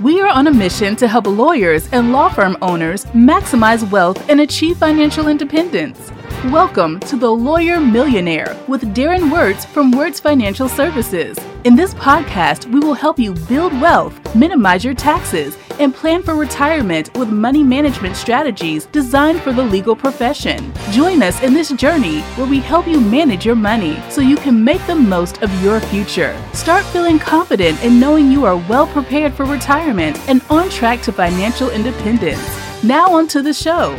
We are on a mission to help lawyers and law firm owners maximize wealth and achieve financial independence. Welcome to The Lawyer Millionaire with Darren Wirtz from Wirtz Financial Services. In this podcast, we will help you build wealth, minimize your taxes, and plan for retirement with money management strategies designed for the legal profession. Join us in this journey where we help you manage your money so you can make the most of your future. Start feeling confident in knowing you are well prepared for retirement and on track to financial independence. Now, on to the show.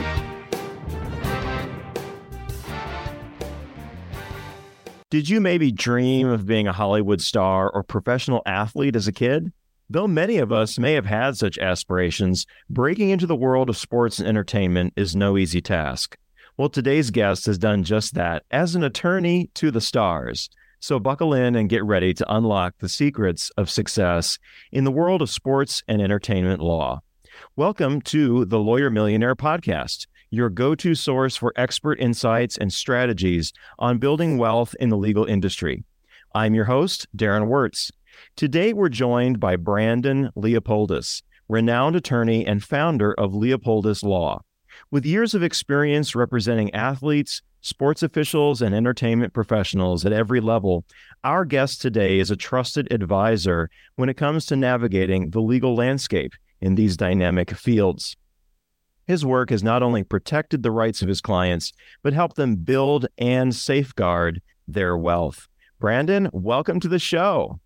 Did you maybe dream of being a Hollywood star or professional athlete as a kid? Though many of us may have had such aspirations, breaking into the world of sports and entertainment is no easy task. Well, today's guest has done just that as an attorney to the stars. So buckle in and get ready to unlock the secrets of success in the world of sports and entertainment law. Welcome to the Lawyer Millionaire Podcast your go to source for expert insights and strategies on building wealth in the legal industry. I'm your host, Darren Wirtz. Today, we're joined by Brandon Leopoldus, renowned attorney and founder of Leopoldus Law. With years of experience representing athletes, sports officials, and entertainment professionals at every level, our guest today is a trusted advisor when it comes to navigating the legal landscape in these dynamic fields. His work has not only protected the rights of his clients, but helped them build and safeguard their wealth. Brandon, welcome to the show.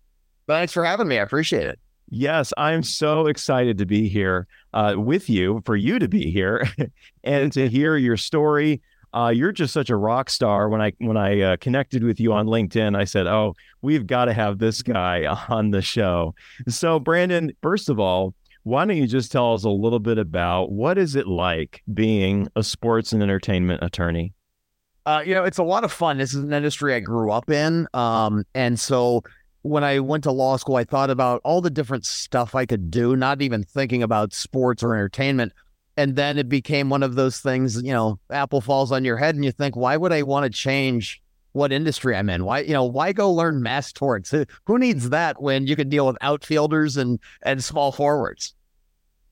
Thanks for having me. I appreciate it. Yes, I'm so excited to be here uh, with you, for you to be here, and to hear your story. Uh, you're just such a rock star. When I when I uh, connected with you on LinkedIn, I said, "Oh, we've got to have this guy on the show." So, Brandon, first of all, why don't you just tell us a little bit about what is it like being a sports and entertainment attorney? Uh, you know, it's a lot of fun. This is an industry I grew up in. Um, and so when I went to law school, I thought about all the different stuff I could do, not even thinking about sports or entertainment. And then it became one of those things, you know, apple falls on your head and you think, why would I want to change what industry I'm in? Why, you know, why go learn mass torts? Who needs that when you can deal with outfielders and and small forwards?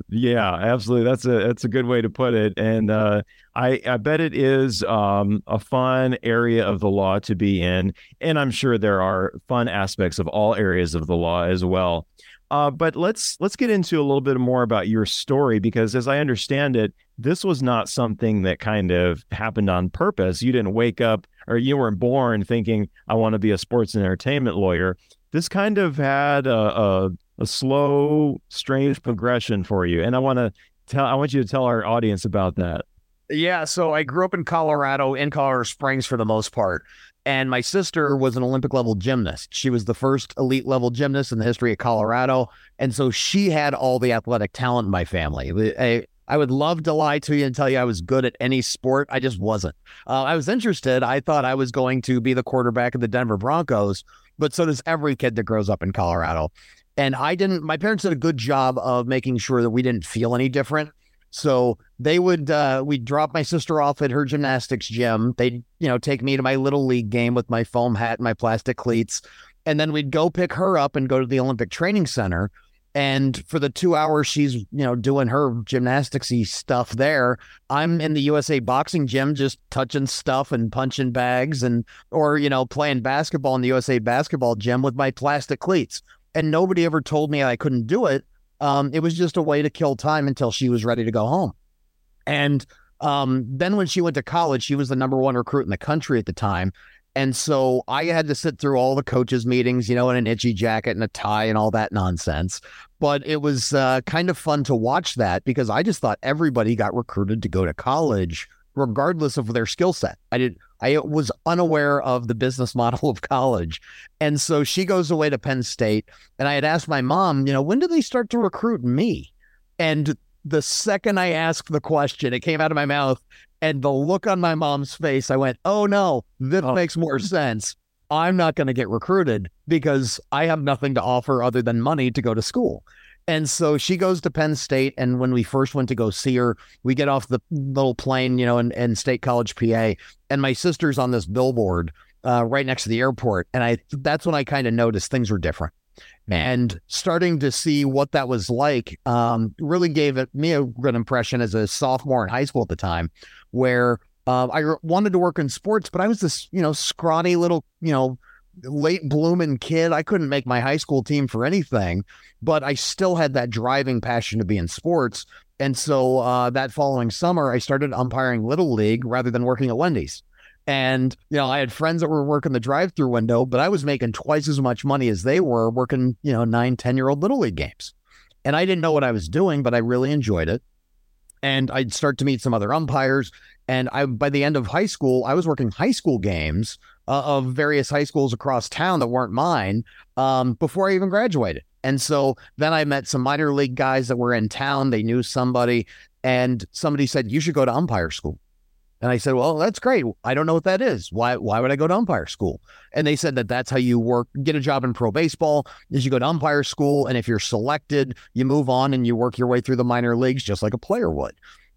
Yeah, absolutely. That's a that's a good way to put it. And uh, I I bet it is um, a fun area of the law to be in, and I'm sure there are fun aspects of all areas of the law as well. Uh, but let's let's get into a little bit more about your story because, as I understand it, this was not something that kind of happened on purpose. You didn't wake up or you weren't born thinking I want to be a sports and entertainment lawyer. This kind of had a, a a slow, strange progression for you. And I want to tell, I want you to tell our audience about that. Yeah. So I grew up in Colorado, in Colorado Springs for the most part. And my sister was an Olympic level gymnast. She was the first elite level gymnast in the history of Colorado. And so she had all the athletic talent in my family. I, I would love to lie to you and tell you I was good at any sport. I just wasn't. Uh, I was interested. I thought I was going to be the quarterback of the Denver Broncos, but so does every kid that grows up in Colorado. And I didn't, my parents did a good job of making sure that we didn't feel any different. So they would, uh, we'd drop my sister off at her gymnastics gym. They'd, you know, take me to my little league game with my foam hat and my plastic cleats. And then we'd go pick her up and go to the Olympic Training Center. And for the two hours she's, you know, doing her gymnasticsy stuff there, I'm in the USA boxing gym just touching stuff and punching bags and or, you know, playing basketball in the USA basketball gym with my plastic cleats and nobody ever told me I couldn't do it. Um, it was just a way to kill time until she was ready to go home. And um, then when she went to college, she was the number one recruit in the country at the time. And so I had to sit through all the coaches' meetings, you know, in an itchy jacket and a tie and all that nonsense. But it was uh, kind of fun to watch that because I just thought everybody got recruited to go to college regardless of their skill set. I did I was unaware of the business model of college. And so she goes away to Penn State and I had asked my mom, you know, when do they start to recruit me? And the second I asked the question, it came out of my mouth and the look on my mom's face, I went, "Oh no, this oh. makes more sense. I'm not going to get recruited because I have nothing to offer other than money to go to school." And so she goes to Penn State. And when we first went to go see her, we get off the little plane, you know, in, in State College, PA. And my sister's on this billboard uh, right next to the airport, and I that's when I kind of noticed things were different. And starting to see what that was like um, really gave it me a good impression as a sophomore in high school at the time, where uh, I wanted to work in sports, but I was this you know scrawny little you know late blooming kid. I couldn't make my high school team for anything, but I still had that driving passion to be in sports. And so uh, that following summer, I started umpiring Little League rather than working at Wendy's. And, you know, I had friends that were working the drive through window, but I was making twice as much money as they were working, you know, nine, 10 year old Little League games. And I didn't know what I was doing, but I really enjoyed it. And I'd start to meet some other umpires. And I, by the end of high school, I was working high school games uh, of various high schools across town that weren't mine um, before I even graduated. And so then I met some minor league guys that were in town. They knew somebody, and somebody said, You should go to umpire school. And I said, "Well, that's great. I don't know what that is. Why? Why would I go to umpire school?" And they said that that's how you work, get a job in pro baseball. Is you go to umpire school, and if you're selected, you move on and you work your way through the minor leagues just like a player would.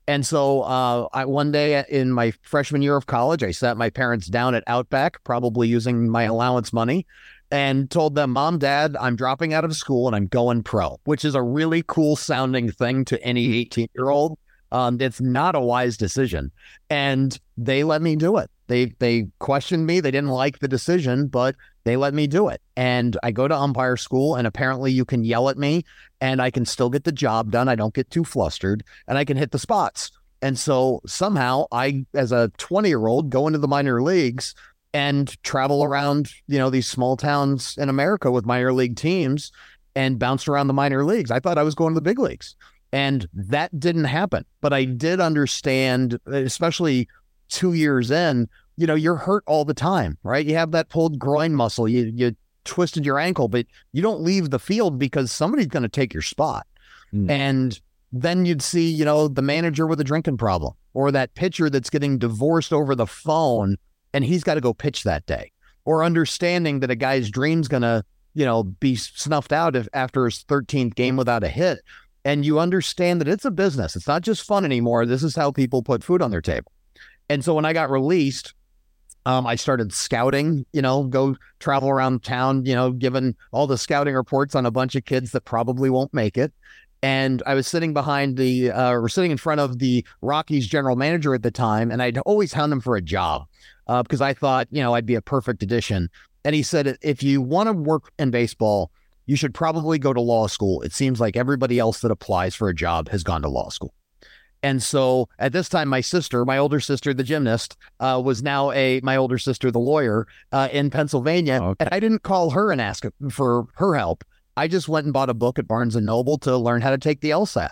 And so, uh, I one day in my freshman year of college, I sat my parents down at Outback, probably using my allowance money, and told them, Mom, Dad, I'm dropping out of school and I'm going pro, which is a really cool sounding thing to any 18 year old. Um, it's not a wise decision. And they let me do it. They they questioned me. They didn't like the decision, but they let me do it. And I go to umpire school, and apparently you can yell at me and I can still get the job done. I don't get too flustered and I can hit the spots. And so somehow I, as a 20 year old, go into the minor leagues and travel around, you know, these small towns in America with minor league teams and bounce around the minor leagues. I thought I was going to the big leagues. And that didn't happen. But I did understand, especially two years in, you know, you're hurt all the time, right? You have that pulled groin muscle, you you twisted your ankle, but you don't leave the field because somebody's going to take your spot. Mm. And then you'd see, you know, the manager with a drinking problem or that pitcher that's getting divorced over the phone and he's got to go pitch that day, or understanding that a guy's dream's going to, you know, be snuffed out if, after his 13th game without a hit. And you understand that it's a business. It's not just fun anymore. This is how people put food on their table. And so when I got released, um, I started scouting, you know, go travel around town, you know, giving all the scouting reports on a bunch of kids that probably won't make it. And I was sitting behind the, uh, or sitting in front of the Rockies general manager at the time, and I'd always hound him for a job uh, because I thought, you know, I'd be a perfect addition. And he said, if you want to work in baseball, you should probably go to law school. It seems like everybody else that applies for a job has gone to law school. And so at this time, my sister, my older sister, the gymnast, uh, was now a my older sister, the lawyer, uh, in Pennsylvania. Okay. And I didn't call her and ask for her help. I just went and bought a book at Barnes and Noble to learn how to take the LSAT.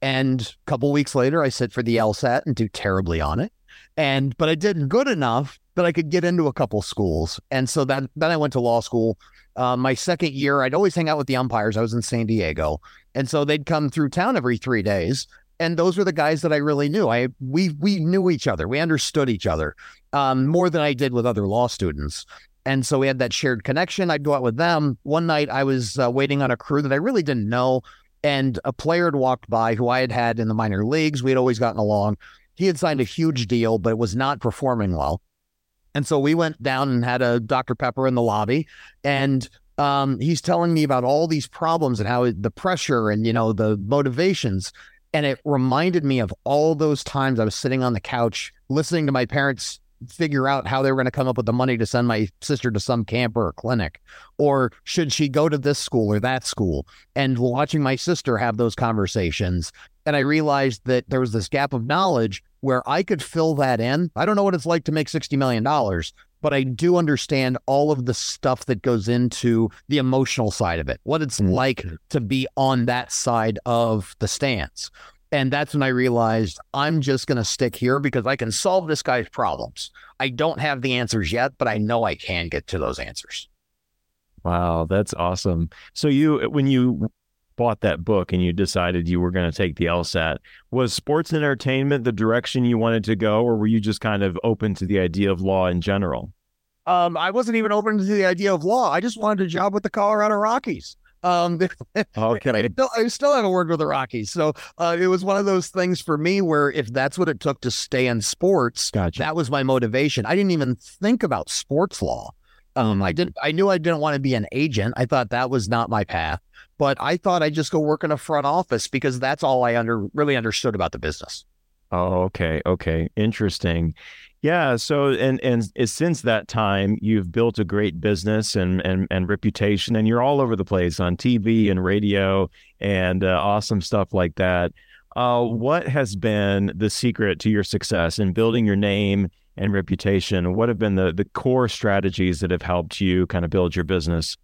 And a couple weeks later, I sit for the LSAT and do terribly on it. And but I did good enough that I could get into a couple schools. And so that then I went to law school. Uh, my second year, I'd always hang out with the umpires. I was in San Diego, and so they'd come through town every three days. And those were the guys that I really knew. I we we knew each other. We understood each other um, more than I did with other law students. And so we had that shared connection. I'd go out with them. One night I was uh, waiting on a crew that I really didn't know. And a player had walked by who I had had in the minor leagues. We had always gotten along. He had signed a huge deal, but it was not performing well. And so we went down and had a Dr. Pepper in the lobby. And um, he's telling me about all these problems and how the pressure and, you know, the motivations. And it reminded me of all those times I was sitting on the couch listening to my parents figure out how they were going to come up with the money to send my sister to some camp or clinic or should she go to this school or that school and watching my sister have those conversations and i realized that there was this gap of knowledge where i could fill that in i don't know what it's like to make 60 million dollars but i do understand all of the stuff that goes into the emotional side of it what it's mm. like to be on that side of the stance and that's when I realized I'm just going to stick here because I can solve this guy's problems. I don't have the answers yet, but I know I can get to those answers. Wow, that's awesome. So you when you bought that book and you decided you were going to take the LSAT, was sports and entertainment the direction you wanted to go or were you just kind of open to the idea of law in general? Um, I wasn't even open to the idea of law. I just wanted a job with the Colorado Rockies. Um, okay. I still, I still haven't worked with the Rockies. So uh, it was one of those things for me where if that's what it took to stay in sports, Gotcha. that was my motivation. I didn't even think about sports law. Um, I didn't. I knew I didn't want to be an agent. I thought that was not my path. But I thought I'd just go work in a front office because that's all I under really understood about the business. Oh, okay, okay, interesting. Yeah. So, and and since that time, you've built a great business and and and reputation, and you're all over the place on TV and radio and uh, awesome stuff like that. Uh, what has been the secret to your success in building your name and reputation? What have been the the core strategies that have helped you kind of build your business?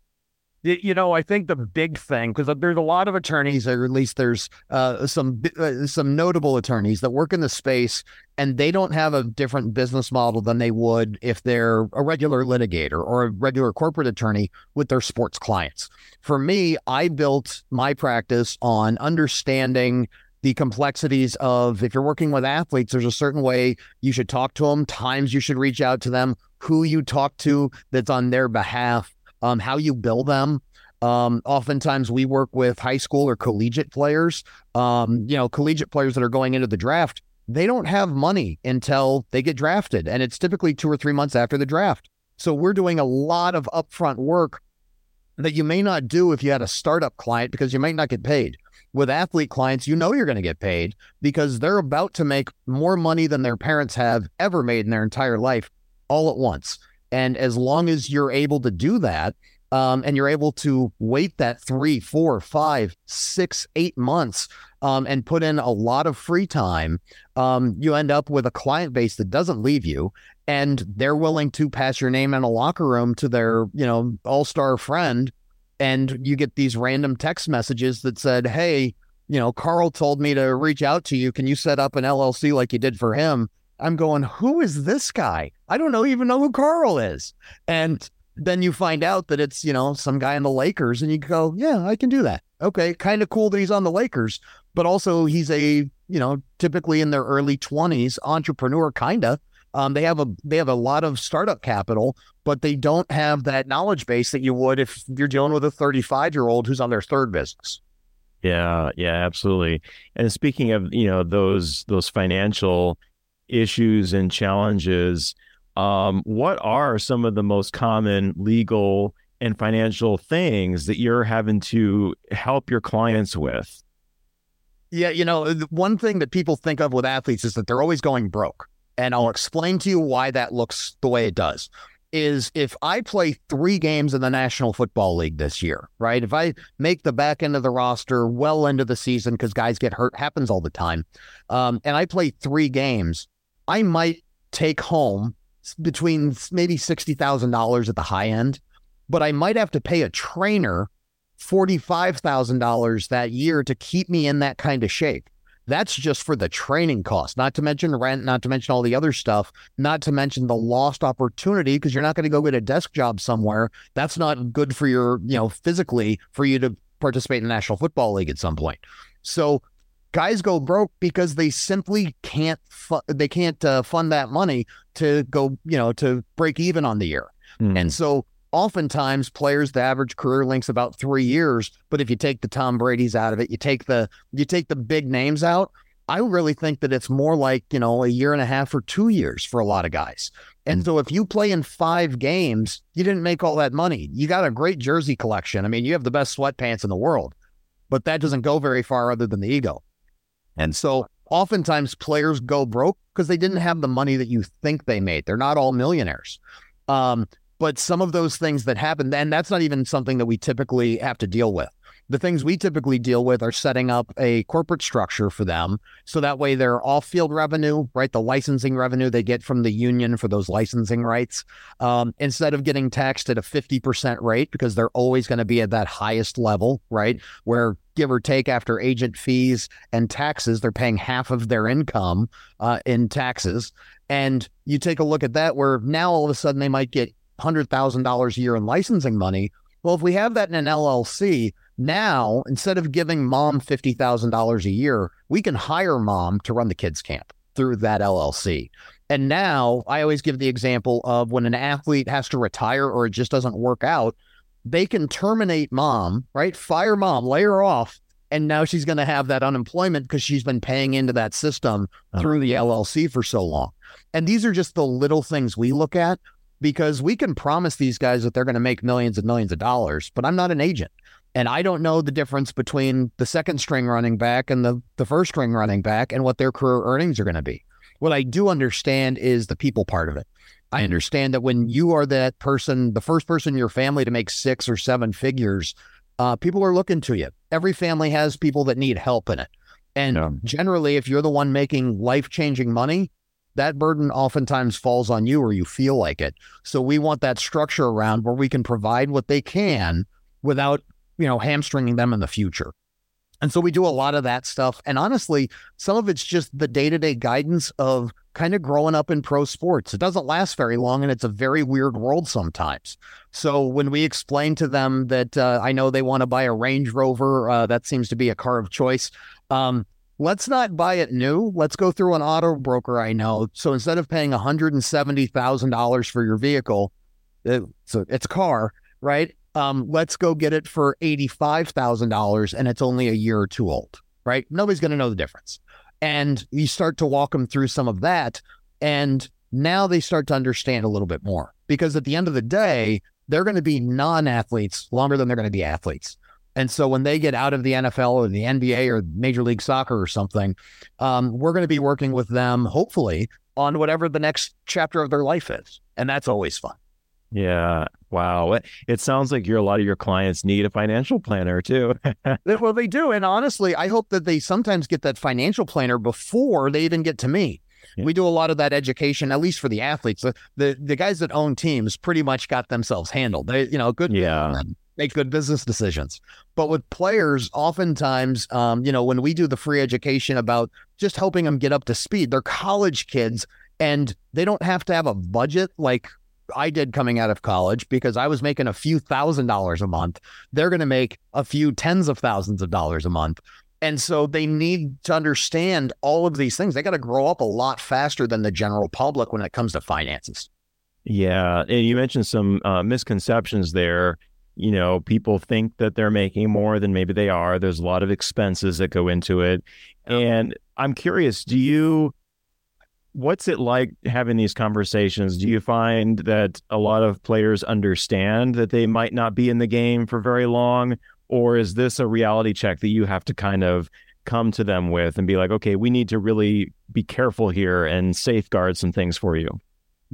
You know, I think the big thing because there's a lot of attorneys, or at least there's uh, some uh, some notable attorneys that work in the space, and they don't have a different business model than they would if they're a regular litigator or a regular corporate attorney with their sports clients. For me, I built my practice on understanding the complexities of if you're working with athletes, there's a certain way you should talk to them, times you should reach out to them, who you talk to that's on their behalf um, how you bill them. Um, oftentimes we work with high school or collegiate players. Um, you know, collegiate players that are going into the draft, they don't have money until they get drafted. And it's typically two or three months after the draft. So we're doing a lot of upfront work that you may not do if you had a startup client because you might not get paid. With athlete clients, you know you're going to get paid because they're about to make more money than their parents have ever made in their entire life all at once. And as long as you're able to do that, um, and you're able to wait that three, four, five, six, eight months um, and put in a lot of free time, um, you end up with a client base that doesn't leave you, and they're willing to pass your name in a locker room to their, you know, all-star friend, and you get these random text messages that said, "Hey, you know, Carl told me to reach out to you. Can you set up an LLC like you did for him?" I'm going, who is this guy? I don't know even know who Carl is. And then you find out that it's, you know, some guy in the Lakers and you go, yeah, I can do that. Okay. Kind of cool that he's on the Lakers, but also he's a, you know, typically in their early 20s entrepreneur kind of. Um, they have a they have a lot of startup capital, but they don't have that knowledge base that you would if you're dealing with a 35 year old who's on their third business. Yeah, yeah, absolutely. And speaking of, you know, those those financial issues and challenges, um, what are some of the most common legal and financial things that you're having to help your clients with? Yeah, you know, one thing that people think of with athletes is that they're always going broke. And I'll explain to you why that looks the way it does. Is if I play three games in the National Football League this year, right? If I make the back end of the roster well into the season because guys get hurt, happens all the time, um, and I play three games, I might take home between maybe $60,000 at the high end, but I might have to pay a trainer $45,000 that year to keep me in that kind of shape. That's just for the training cost, not to mention rent, not to mention all the other stuff, not to mention the lost opportunity because you're not going to go get a desk job somewhere. That's not good for your, you know, physically for you to participate in the National Football League at some point. So guys go broke because they simply can't fu- they can't uh, fund that money to go you know to break even on the year mm. and so oftentimes players the average career length's about three years but if you take the tom brady's out of it you take the you take the big names out i really think that it's more like you know a year and a half or two years for a lot of guys and so if you play in five games you didn't make all that money you got a great jersey collection i mean you have the best sweatpants in the world but that doesn't go very far other than the ego and so oftentimes players go broke because they didn't have the money that you think they made. They're not all millionaires. Um, but some of those things that happen, and that's not even something that we typically have to deal with. The things we typically deal with are setting up a corporate structure for them. So that way their off field revenue, right? The licensing revenue they get from the union for those licensing rights, um, instead of getting taxed at a 50% rate, because they're always going to be at that highest level, right? Where give or take after agent fees and taxes, they're paying half of their income uh, in taxes. And you take a look at that, where now all of a sudden they might get $100,000 a year in licensing money. Well, if we have that in an LLC, now, instead of giving mom $50,000 a year, we can hire mom to run the kids' camp through that LLC. And now I always give the example of when an athlete has to retire or it just doesn't work out, they can terminate mom, right? Fire mom, lay her off. And now she's going to have that unemployment because she's been paying into that system oh. through the LLC for so long. And these are just the little things we look at because we can promise these guys that they're going to make millions and millions of dollars, but I'm not an agent. And I don't know the difference between the second string running back and the, the first string running back and what their career earnings are going to be. What I do understand is the people part of it. I understand that when you are that person, the first person in your family to make six or seven figures, uh, people are looking to you. Every family has people that need help in it. And yeah. generally, if you're the one making life changing money, that burden oftentimes falls on you or you feel like it. So we want that structure around where we can provide what they can without, you know, hamstringing them in the future. And so we do a lot of that stuff. And honestly, some of it's just the day to day guidance of kind of growing up in pro sports. It doesn't last very long and it's a very weird world sometimes. So when we explain to them that uh, I know they want to buy a Range Rover, uh, that seems to be a car of choice. Um, let's not buy it new. Let's go through an auto broker I know. So instead of paying $170,000 for your vehicle, it, so it's a car, right? um, let's go get it for $85,000 and it's only a year or two old, right? Nobody's going to know the difference. And you start to walk them through some of that. And now they start to understand a little bit more because at the end of the day, they're going to be non athletes longer than they're going to be athletes. And so when they get out of the NFL or the NBA or Major League Soccer or something, um, we're going to be working with them, hopefully, on whatever the next chapter of their life is. And that's always fun. Yeah. Wow. It sounds like your a lot of your clients need a financial planner too. well, they do. And honestly, I hope that they sometimes get that financial planner before they even get to me. Yeah. We do a lot of that education, at least for the athletes. The, the, the guys that own teams pretty much got themselves handled. They, you know, good. Yeah. Make good business decisions. But with players, oftentimes, um, you know, when we do the free education about just helping them get up to speed, they're college kids and they don't have to have a budget like I did coming out of college because I was making a few thousand dollars a month. They're going to make a few tens of thousands of dollars a month. And so they need to understand all of these things. They got to grow up a lot faster than the general public when it comes to finances. Yeah. And you mentioned some uh, misconceptions there. You know, people think that they're making more than maybe they are. There's a lot of expenses that go into it. And I'm curious, do you what's it like having these conversations? Do you find that a lot of players understand that they might not be in the game for very long? Or is this a reality check that you have to kind of come to them with and be like, okay, we need to really be careful here and safeguard some things for you?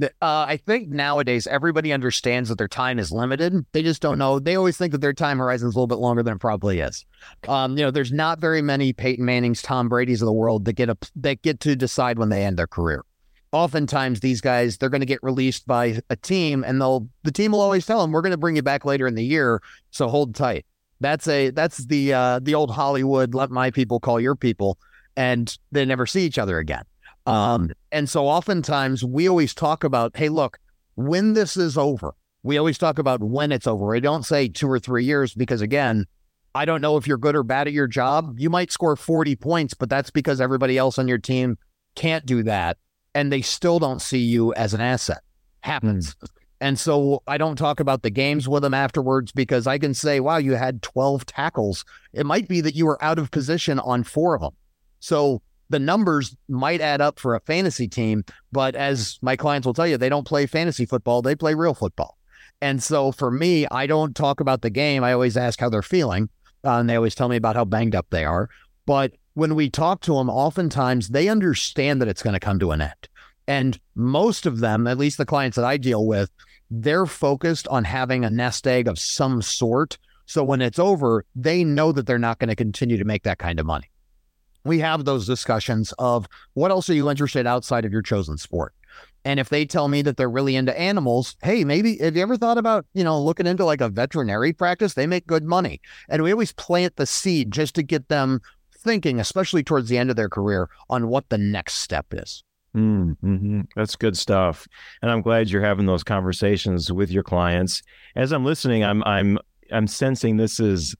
Uh, I think nowadays everybody understands that their time is limited. They just don't know. They always think that their time horizon is a little bit longer than it probably is. Um, you know, there's not very many Peyton Manning's, Tom Brady's of the world that get a that get to decide when they end their career. Oftentimes, these guys they're going to get released by a team, and they'll the team will always tell them, "We're going to bring you back later in the year, so hold tight." That's a that's the uh, the old Hollywood let my people call your people, and they never see each other again. Um, and so oftentimes we always talk about, hey, look, when this is over, we always talk about when it's over. I don't say two or three years because, again, I don't know if you're good or bad at your job. You might score 40 points, but that's because everybody else on your team can't do that. And they still don't see you as an asset. Happens. Mm. And so I don't talk about the games with them afterwards because I can say, wow, you had 12 tackles. It might be that you were out of position on four of them. So the numbers might add up for a fantasy team, but as my clients will tell you, they don't play fantasy football, they play real football. And so for me, I don't talk about the game. I always ask how they're feeling. Uh, and they always tell me about how banged up they are. But when we talk to them, oftentimes they understand that it's going to come to an end. And most of them, at least the clients that I deal with, they're focused on having a nest egg of some sort. So when it's over, they know that they're not going to continue to make that kind of money we have those discussions of what else are you interested outside of your chosen sport? And if they tell me that they're really into animals, hey, maybe have you ever thought about, you know, looking into like a veterinary practice? They make good money. And we always plant the seed just to get them thinking, especially towards the end of their career, on what the next step is. Mm-hmm. That's good stuff. And I'm glad you're having those conversations with your clients. As I'm listening, I'm I'm I'm sensing this is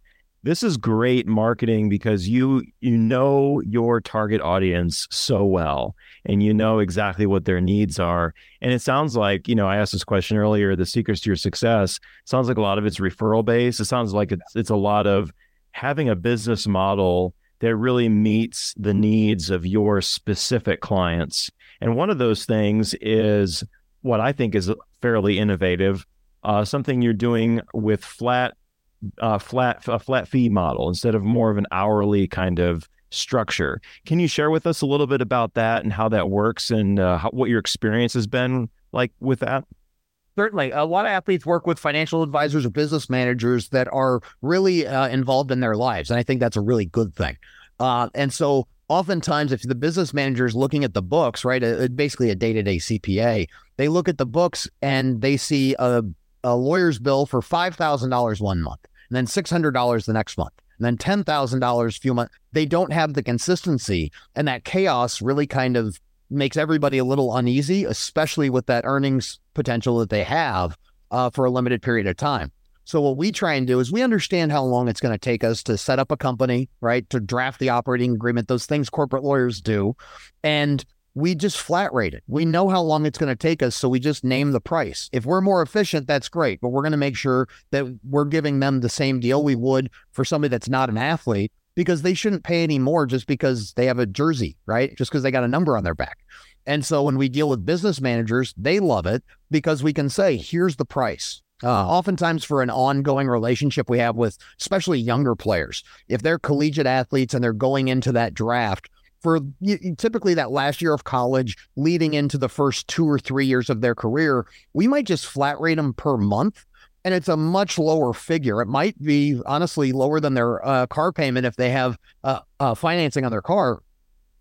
this is great marketing because you you know your target audience so well and you know exactly what their needs are. And it sounds like you know i asked this question earlier the secrets to your success. Sounds like a lot of it's referral based. It sounds like it's, it's a lot of having a business model that really meets the needs of your specific clients. And one of those things is what i think is fairly innovative uh, something you're doing with flat uh, flat a flat fee model instead of more of an hourly kind of structure. Can you share with us a little bit about that and how that works and uh, how, what your experience has been like with that? Certainly. A lot of athletes work with financial advisors or business managers that are really uh, involved in their lives. And I think that's a really good thing. Uh, and so oftentimes, if the business manager is looking at the books, right, a, basically a day to day CPA, they look at the books and they see a, a lawyer's bill for $5,000 one month and then $600 the next month, and then $10,000 a few months. They don't have the consistency. And that chaos really kind of makes everybody a little uneasy, especially with that earnings potential that they have uh, for a limited period of time. So what we try and do is we understand how long it's going to take us to set up a company, right? To draft the operating agreement, those things corporate lawyers do. And we just flat rate it. We know how long it's going to take us, so we just name the price. If we're more efficient, that's great, but we're going to make sure that we're giving them the same deal we would for somebody that's not an athlete because they shouldn't pay any more just because they have a jersey, right? Just because they got a number on their back. And so when we deal with business managers, they love it because we can say, here's the price. Uh, oftentimes, for an ongoing relationship we have with especially younger players, if they're collegiate athletes and they're going into that draft, for typically that last year of college leading into the first two or three years of their career, we might just flat rate them per month. And it's a much lower figure. It might be honestly lower than their uh, car payment if they have uh, uh, financing on their car,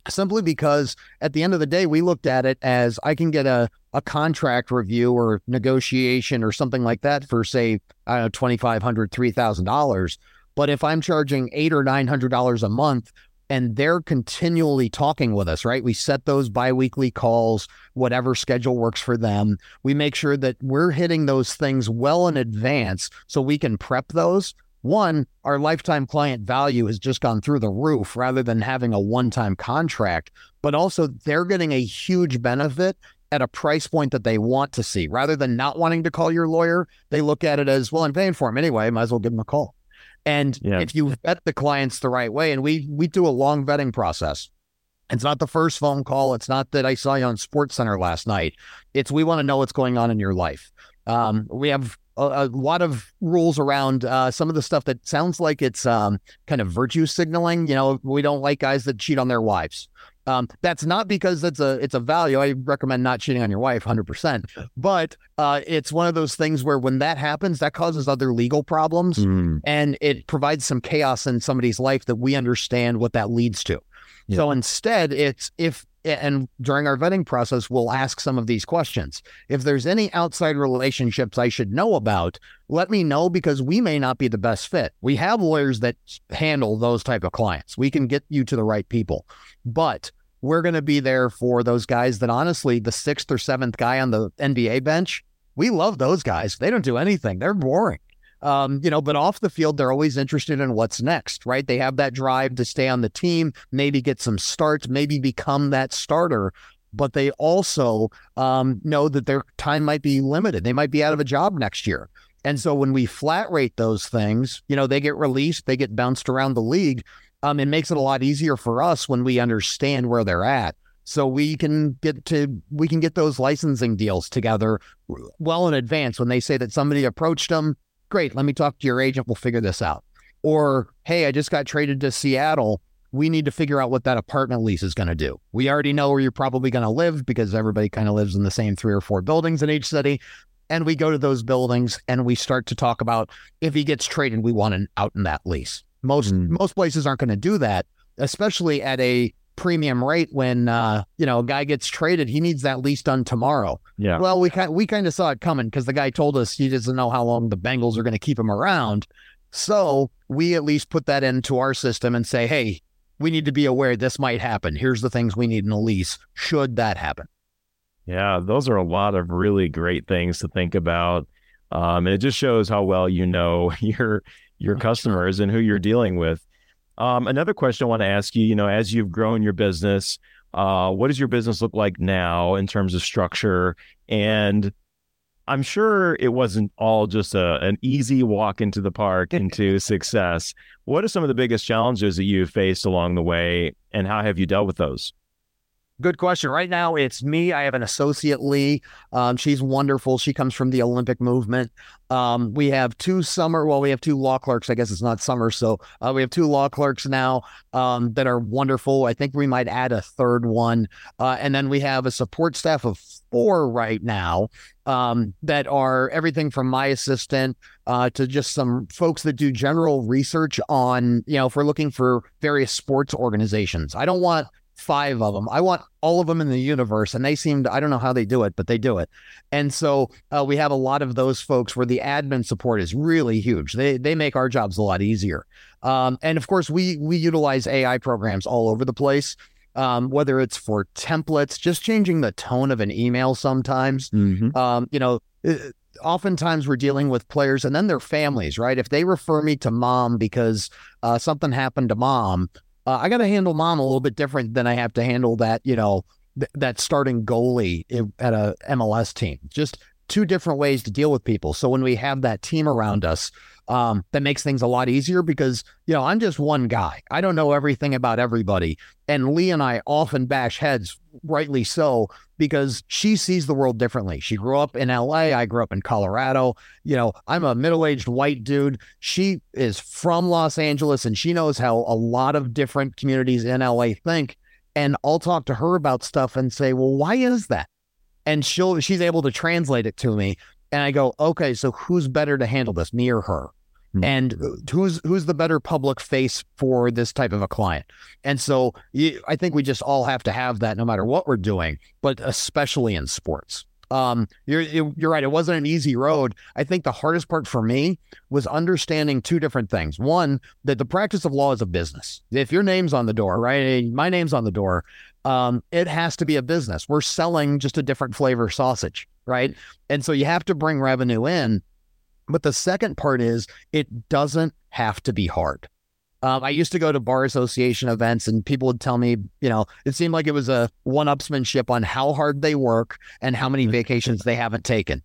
simply because at the end of the day, we looked at it as I can get a, a contract review or negotiation or something like that for, say, I don't know, $2,500, $3,000. But if I'm charging eight or nine hundred dollars a month and they're continually talking with us, right? We set those biweekly calls, whatever schedule works for them. We make sure that we're hitting those things well in advance so we can prep those. One, our lifetime client value has just gone through the roof rather than having a one time contract, but also they're getting a huge benefit at a price point that they want to see. Rather than not wanting to call your lawyer, they look at it as, well, I'm paying for him anyway, might as well give him a call. And yeah. if you vet the clients the right way, and we we do a long vetting process. It's not the first phone call. It's not that I saw you on Sports Center last night. It's we want to know what's going on in your life. Um, we have a, a, lot of rules around uh, some of the stuff that sounds like it's um, kind of virtue signaling. You know, we don't like guys that cheat on their wives. Um, that's not because it's a it's a value. I recommend not cheating on your wife, hundred percent. But uh, it's one of those things where when that happens, that causes other legal problems, mm. and it provides some chaos in somebody's life that we understand what that leads to. Yeah. So instead, it's if and during our vetting process, we'll ask some of these questions. If there's any outside relationships I should know about, let me know because we may not be the best fit. We have lawyers that handle those type of clients. We can get you to the right people, but we're going to be there for those guys that honestly, the sixth or seventh guy on the NBA bench, we love those guys. They don't do anything. They're boring. Um, you know, but off the field, they're always interested in what's next, right? They have that drive to stay on the team, maybe get some starts, maybe become that starter. But they also um, know that their time might be limited. They might be out of a job next year. And so when we flat rate those things, you know, they get released, they get bounced around the league. Um, it makes it a lot easier for us when we understand where they're at so we can get to we can get those licensing deals together well in advance when they say that somebody approached them Great. Let me talk to your agent. We'll figure this out. Or, hey, I just got traded to Seattle. We need to figure out what that apartment lease is going to do. We already know where you're probably going to live because everybody kind of lives in the same three or four buildings in each city. And we go to those buildings and we start to talk about if he gets traded, we want an out in that lease. Most mm. most places aren't going to do that, especially at a premium rate when uh, you know a guy gets traded. He needs that lease done tomorrow. Yeah. Well, we kind we kind of saw it coming because the guy told us he doesn't know how long the Bengals are going to keep him around. So we at least put that into our system and say, hey, we need to be aware this might happen. Here's the things we need in a lease. Should that happen? Yeah, those are a lot of really great things to think about. Um, and it just shows how well you know your your customers and who you're dealing with. Um, another question I want to ask you, you know, as you've grown your business, uh, what does your business look like now in terms of structure? And I'm sure it wasn't all just a, an easy walk into the park into success. What are some of the biggest challenges that you've faced along the way, and how have you dealt with those? Good question. Right now, it's me. I have an associate, Lee. Um, she's wonderful. She comes from the Olympic movement. Um, we have two summer, well, we have two law clerks. I guess it's not summer. So uh, we have two law clerks now um, that are wonderful. I think we might add a third one. Uh, and then we have a support staff of four right now um, that are everything from my assistant uh, to just some folks that do general research on, you know, if we're looking for various sports organizations. I don't want five of them. I want all of them in the universe. And they seem to, I don't know how they do it, but they do it. And so uh, we have a lot of those folks where the admin support is really huge. They, they make our jobs a lot easier. Um, and of course, we, we utilize AI programs all over the place. Um, whether it's for templates, just changing the tone of an email sometimes. Mm-hmm. Um, you know, uh, oftentimes we're dealing with players and then their families, right? If they refer me to mom because uh, something happened to mom, uh, I got to handle mom a little bit different than I have to handle that, you know, th- that starting goalie at a MLS team. Just two different ways to deal with people. So when we have that team around us, um, that makes things a lot easier because, you know, I'm just one guy. I don't know everything about everybody. And Lee and I often bash heads, rightly so, because she sees the world differently. She grew up in LA. I grew up in Colorado. You know, I'm a middle aged white dude. She is from Los Angeles and she knows how a lot of different communities in LA think. And I'll talk to her about stuff and say, well, why is that? And she'll she's able to translate it to me and I go, okay, so who's better to handle this, me or her? Mm-hmm. And who's who's the better public face for this type of a client? And so I think we just all have to have that, no matter what we're doing, but especially in sports. Um, you're you're right. It wasn't an easy road. I think the hardest part for me was understanding two different things. One, that the practice of law is a business. If your name's on the door, right? My name's on the door. Um, it has to be a business. We're selling just a different flavor sausage right? And so you have to bring revenue in. But the second part is it doesn't have to be hard. Um, I used to go to bar association events and people would tell me, you know, it seemed like it was a one upsmanship on how hard they work and how many vacations they haven't taken.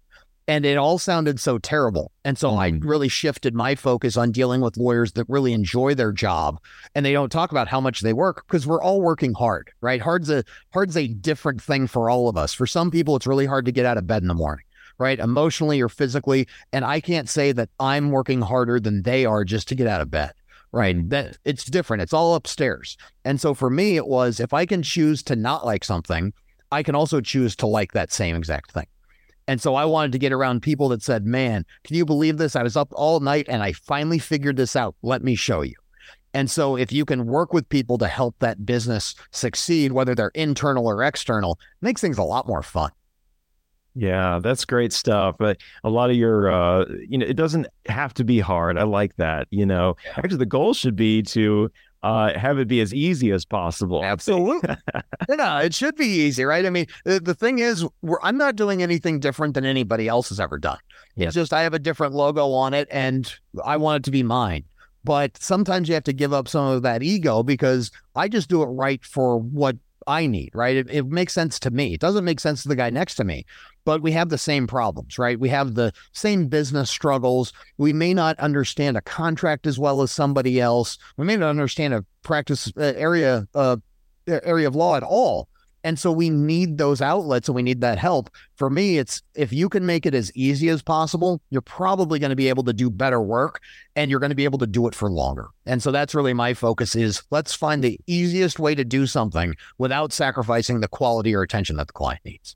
And it all sounded so terrible. And so I mm-hmm. really shifted my focus on dealing with lawyers that really enjoy their job and they don't talk about how much they work because we're all working hard, right? Hard's a hard's a different thing for all of us. For some people, it's really hard to get out of bed in the morning, right? Emotionally or physically. And I can't say that I'm working harder than they are just to get out of bed right? Mm-hmm. That it's different. It's all upstairs. And so for me, it was if I can choose to not like something, I can also choose to like that same exact thing. And so I wanted to get around people that said, man, can you believe this? I was up all night and I finally figured this out. Let me show you. And so if you can work with people to help that business succeed, whether they're internal or external, makes things a lot more fun. Yeah, that's great stuff. But a lot of your, uh, you know, it doesn't have to be hard. I like that. You know, actually, the goal should be to uh, have it be as easy as possible. Absolutely. yeah, it should be easy, right? I mean, the, the thing is, I'm not doing anything different than anybody else has ever done. Yes. It's just I have a different logo on it and I want it to be mine. But sometimes you have to give up some of that ego because I just do it right for what I need, right? It, it, makes sense to me. It doesn't make sense to the guy next to me, but we have the same problems, right? We have the same business struggles. We may not understand a contract as well as somebody else. We may not understand a practice uh, area uh, area of law at all. And so we need those outlets and we need that help. For me, it's if you can make it as easy as possible, you're probably going to be able to do better work and you're going to be able to do it for longer. And so that's really my focus is let's find the easiest way to do something without sacrificing the quality or attention that the client needs.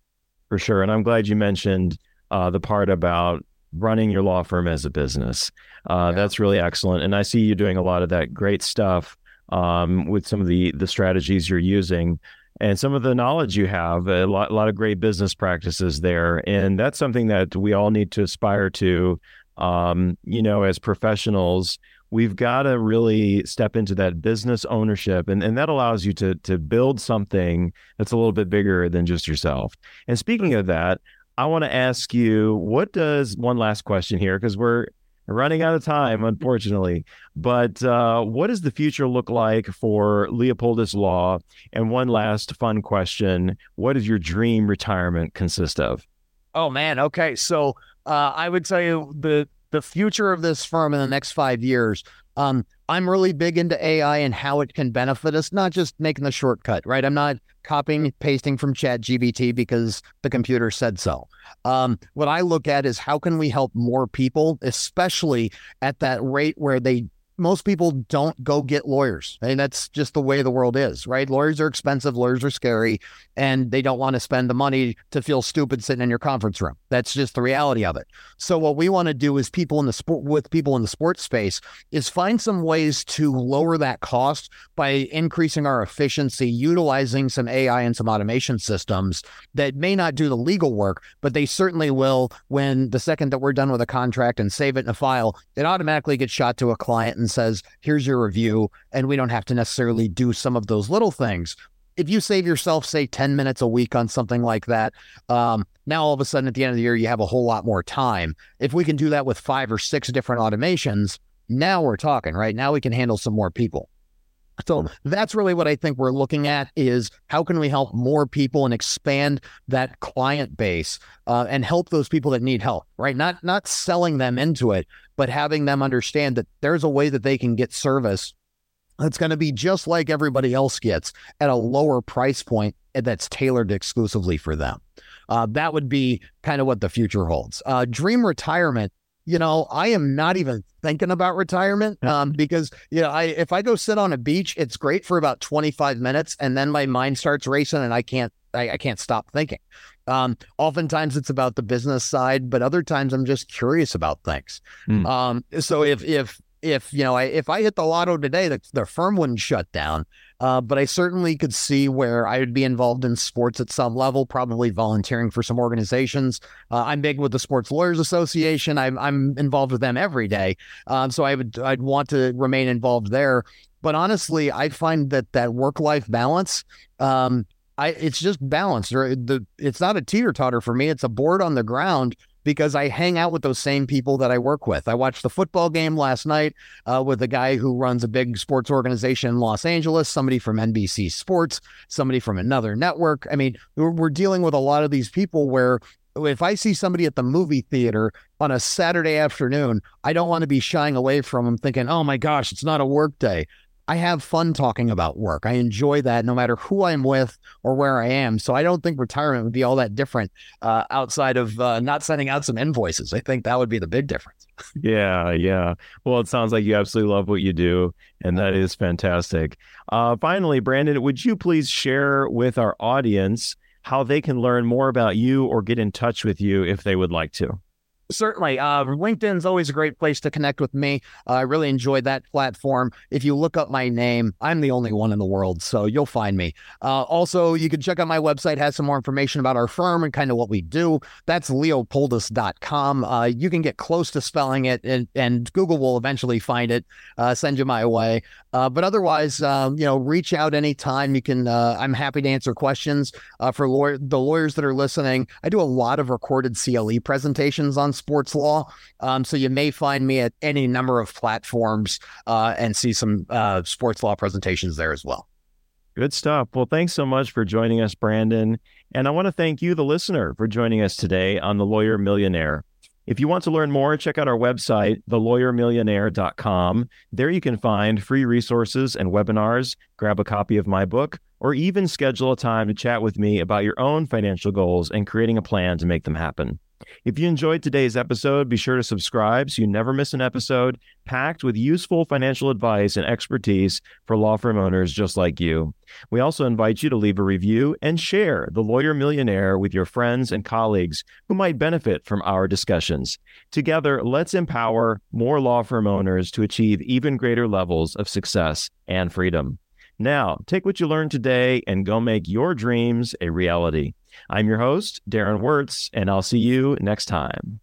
For sure. And I'm glad you mentioned uh, the part about running your law firm as a business. Uh, yeah. That's really excellent. And I see you doing a lot of that great stuff um, with some of the the strategies you're using and some of the knowledge you have, a lot, a lot of great business practices there. And that's something that we all need to aspire to. Um, you know, as professionals, we've got to really step into that business ownership and, and that allows you to to build something that's a little bit bigger than just yourself. And speaking of that, I want to ask you, what does one last question here, because we're running out of time, unfortunately. But uh, what does the future look like for Leopoldus Law? And one last fun question What does your dream retirement consist of? Oh, man. Okay. So uh, I would tell you the, the future of this firm in the next five years. Um, I'm really big into AI and how it can benefit us, not just making the shortcut, right? I'm not copying, pasting from Chat GPT because the computer said so. Um, what I look at is how can we help more people, especially at that rate where they most people don't go get lawyers. I mean, that's just the way the world is, right? Lawyers are expensive, lawyers are scary, and they don't want to spend the money to feel stupid sitting in your conference room. That's just the reality of it. So what we want to do is people in the sport with people in the sports space is find some ways to lower that cost by increasing our efficiency, utilizing some AI and some automation systems that may not do the legal work, but they certainly will when the second that we're done with a contract and save it in a file, it automatically gets shot to a client and says, here's your review. And we don't have to necessarily do some of those little things. If you save yourself, say, 10 minutes a week on something like that, um, now all of a sudden at the end of the year, you have a whole lot more time. If we can do that with five or six different automations, now we're talking, right? Now we can handle some more people. So that's really what I think we're looking at is how can we help more people and expand that client base uh, and help those people that need help, right? Not not selling them into it, but having them understand that there's a way that they can get service that's going to be just like everybody else gets at a lower price point that's tailored exclusively for them. Uh, that would be kind of what the future holds. Uh, dream retirement you know, I am not even thinking about retirement um, because you know, I if I go sit on a beach, it's great for about 25 minutes, and then my mind starts racing, and I can't I, I can't stop thinking. Um, oftentimes it's about the business side, but other times I'm just curious about things. Mm. Um, so if if if you know I, if I hit the lotto today, the, the firm wouldn't shut down. Uh, but I certainly could see where I would be involved in sports at some level, probably volunteering for some organizations. Uh, I'm big with the Sports Lawyers Association. I'm, I'm involved with them every day, um, so I would I'd want to remain involved there. But honestly, I find that that work life balance. Um, I, it's just balance. The, it's not a teeter totter for me. It's a board on the ground because I hang out with those same people that I work with. I watched the football game last night uh, with a guy who runs a big sports organization in Los Angeles, somebody from NBC Sports, somebody from another network. I mean, we're, we're dealing with a lot of these people where if I see somebody at the movie theater on a Saturday afternoon, I don't want to be shying away from them thinking, oh my gosh, it's not a work day. I have fun talking about work. I enjoy that no matter who I'm with or where I am. So I don't think retirement would be all that different uh, outside of uh, not sending out some invoices. I think that would be the big difference. yeah, yeah. Well, it sounds like you absolutely love what you do, and that is fantastic. Uh, finally, Brandon, would you please share with our audience how they can learn more about you or get in touch with you if they would like to? Certainly. Uh, LinkedIn's always a great place to connect with me. Uh, I really enjoyed that platform. If you look up my name, I'm the only one in the world, so you'll find me. Uh, also, you can check out my website, has some more information about our firm and kind of what we do. That's leopoldus.com. Uh, you can get close to spelling it, and, and Google will eventually find it, uh, send you my way. Uh, but otherwise, um, you know, reach out anytime. You can. I'm happy to answer questions for lawyer, the lawyers that are listening. I do a lot of recorded CLE presentations on sports law. Um, so you may find me at any number of platforms uh, and see some uh, sports law presentations there as well. Good stuff. Well, thanks so much for joining us, Brandon. And I want to thank you, the listener, for joining us today on The Lawyer Millionaire. If you want to learn more, check out our website, thelawyermillionaire.com. There you can find free resources and webinars, grab a copy of my book, or even schedule a time to chat with me about your own financial goals and creating a plan to make them happen. If you enjoyed today's episode, be sure to subscribe so you never miss an episode packed with useful financial advice and expertise for law firm owners just like you. We also invite you to leave a review and share The Lawyer Millionaire with your friends and colleagues who might benefit from our discussions. Together, let's empower more law firm owners to achieve even greater levels of success and freedom. Now, take what you learned today and go make your dreams a reality. I'm your host, Darren Wurz, and I'll see you next time.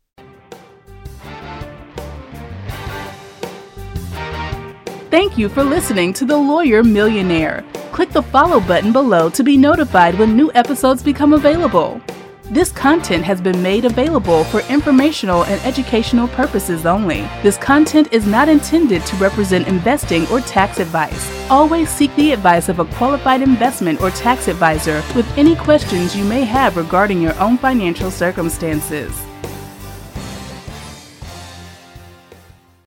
Thank you for listening to The Lawyer Millionaire. Click the follow button below to be notified when new episodes become available. This content has been made available for informational and educational purposes only. This content is not intended to represent investing or tax advice. Always seek the advice of a qualified investment or tax advisor with any questions you may have regarding your own financial circumstances.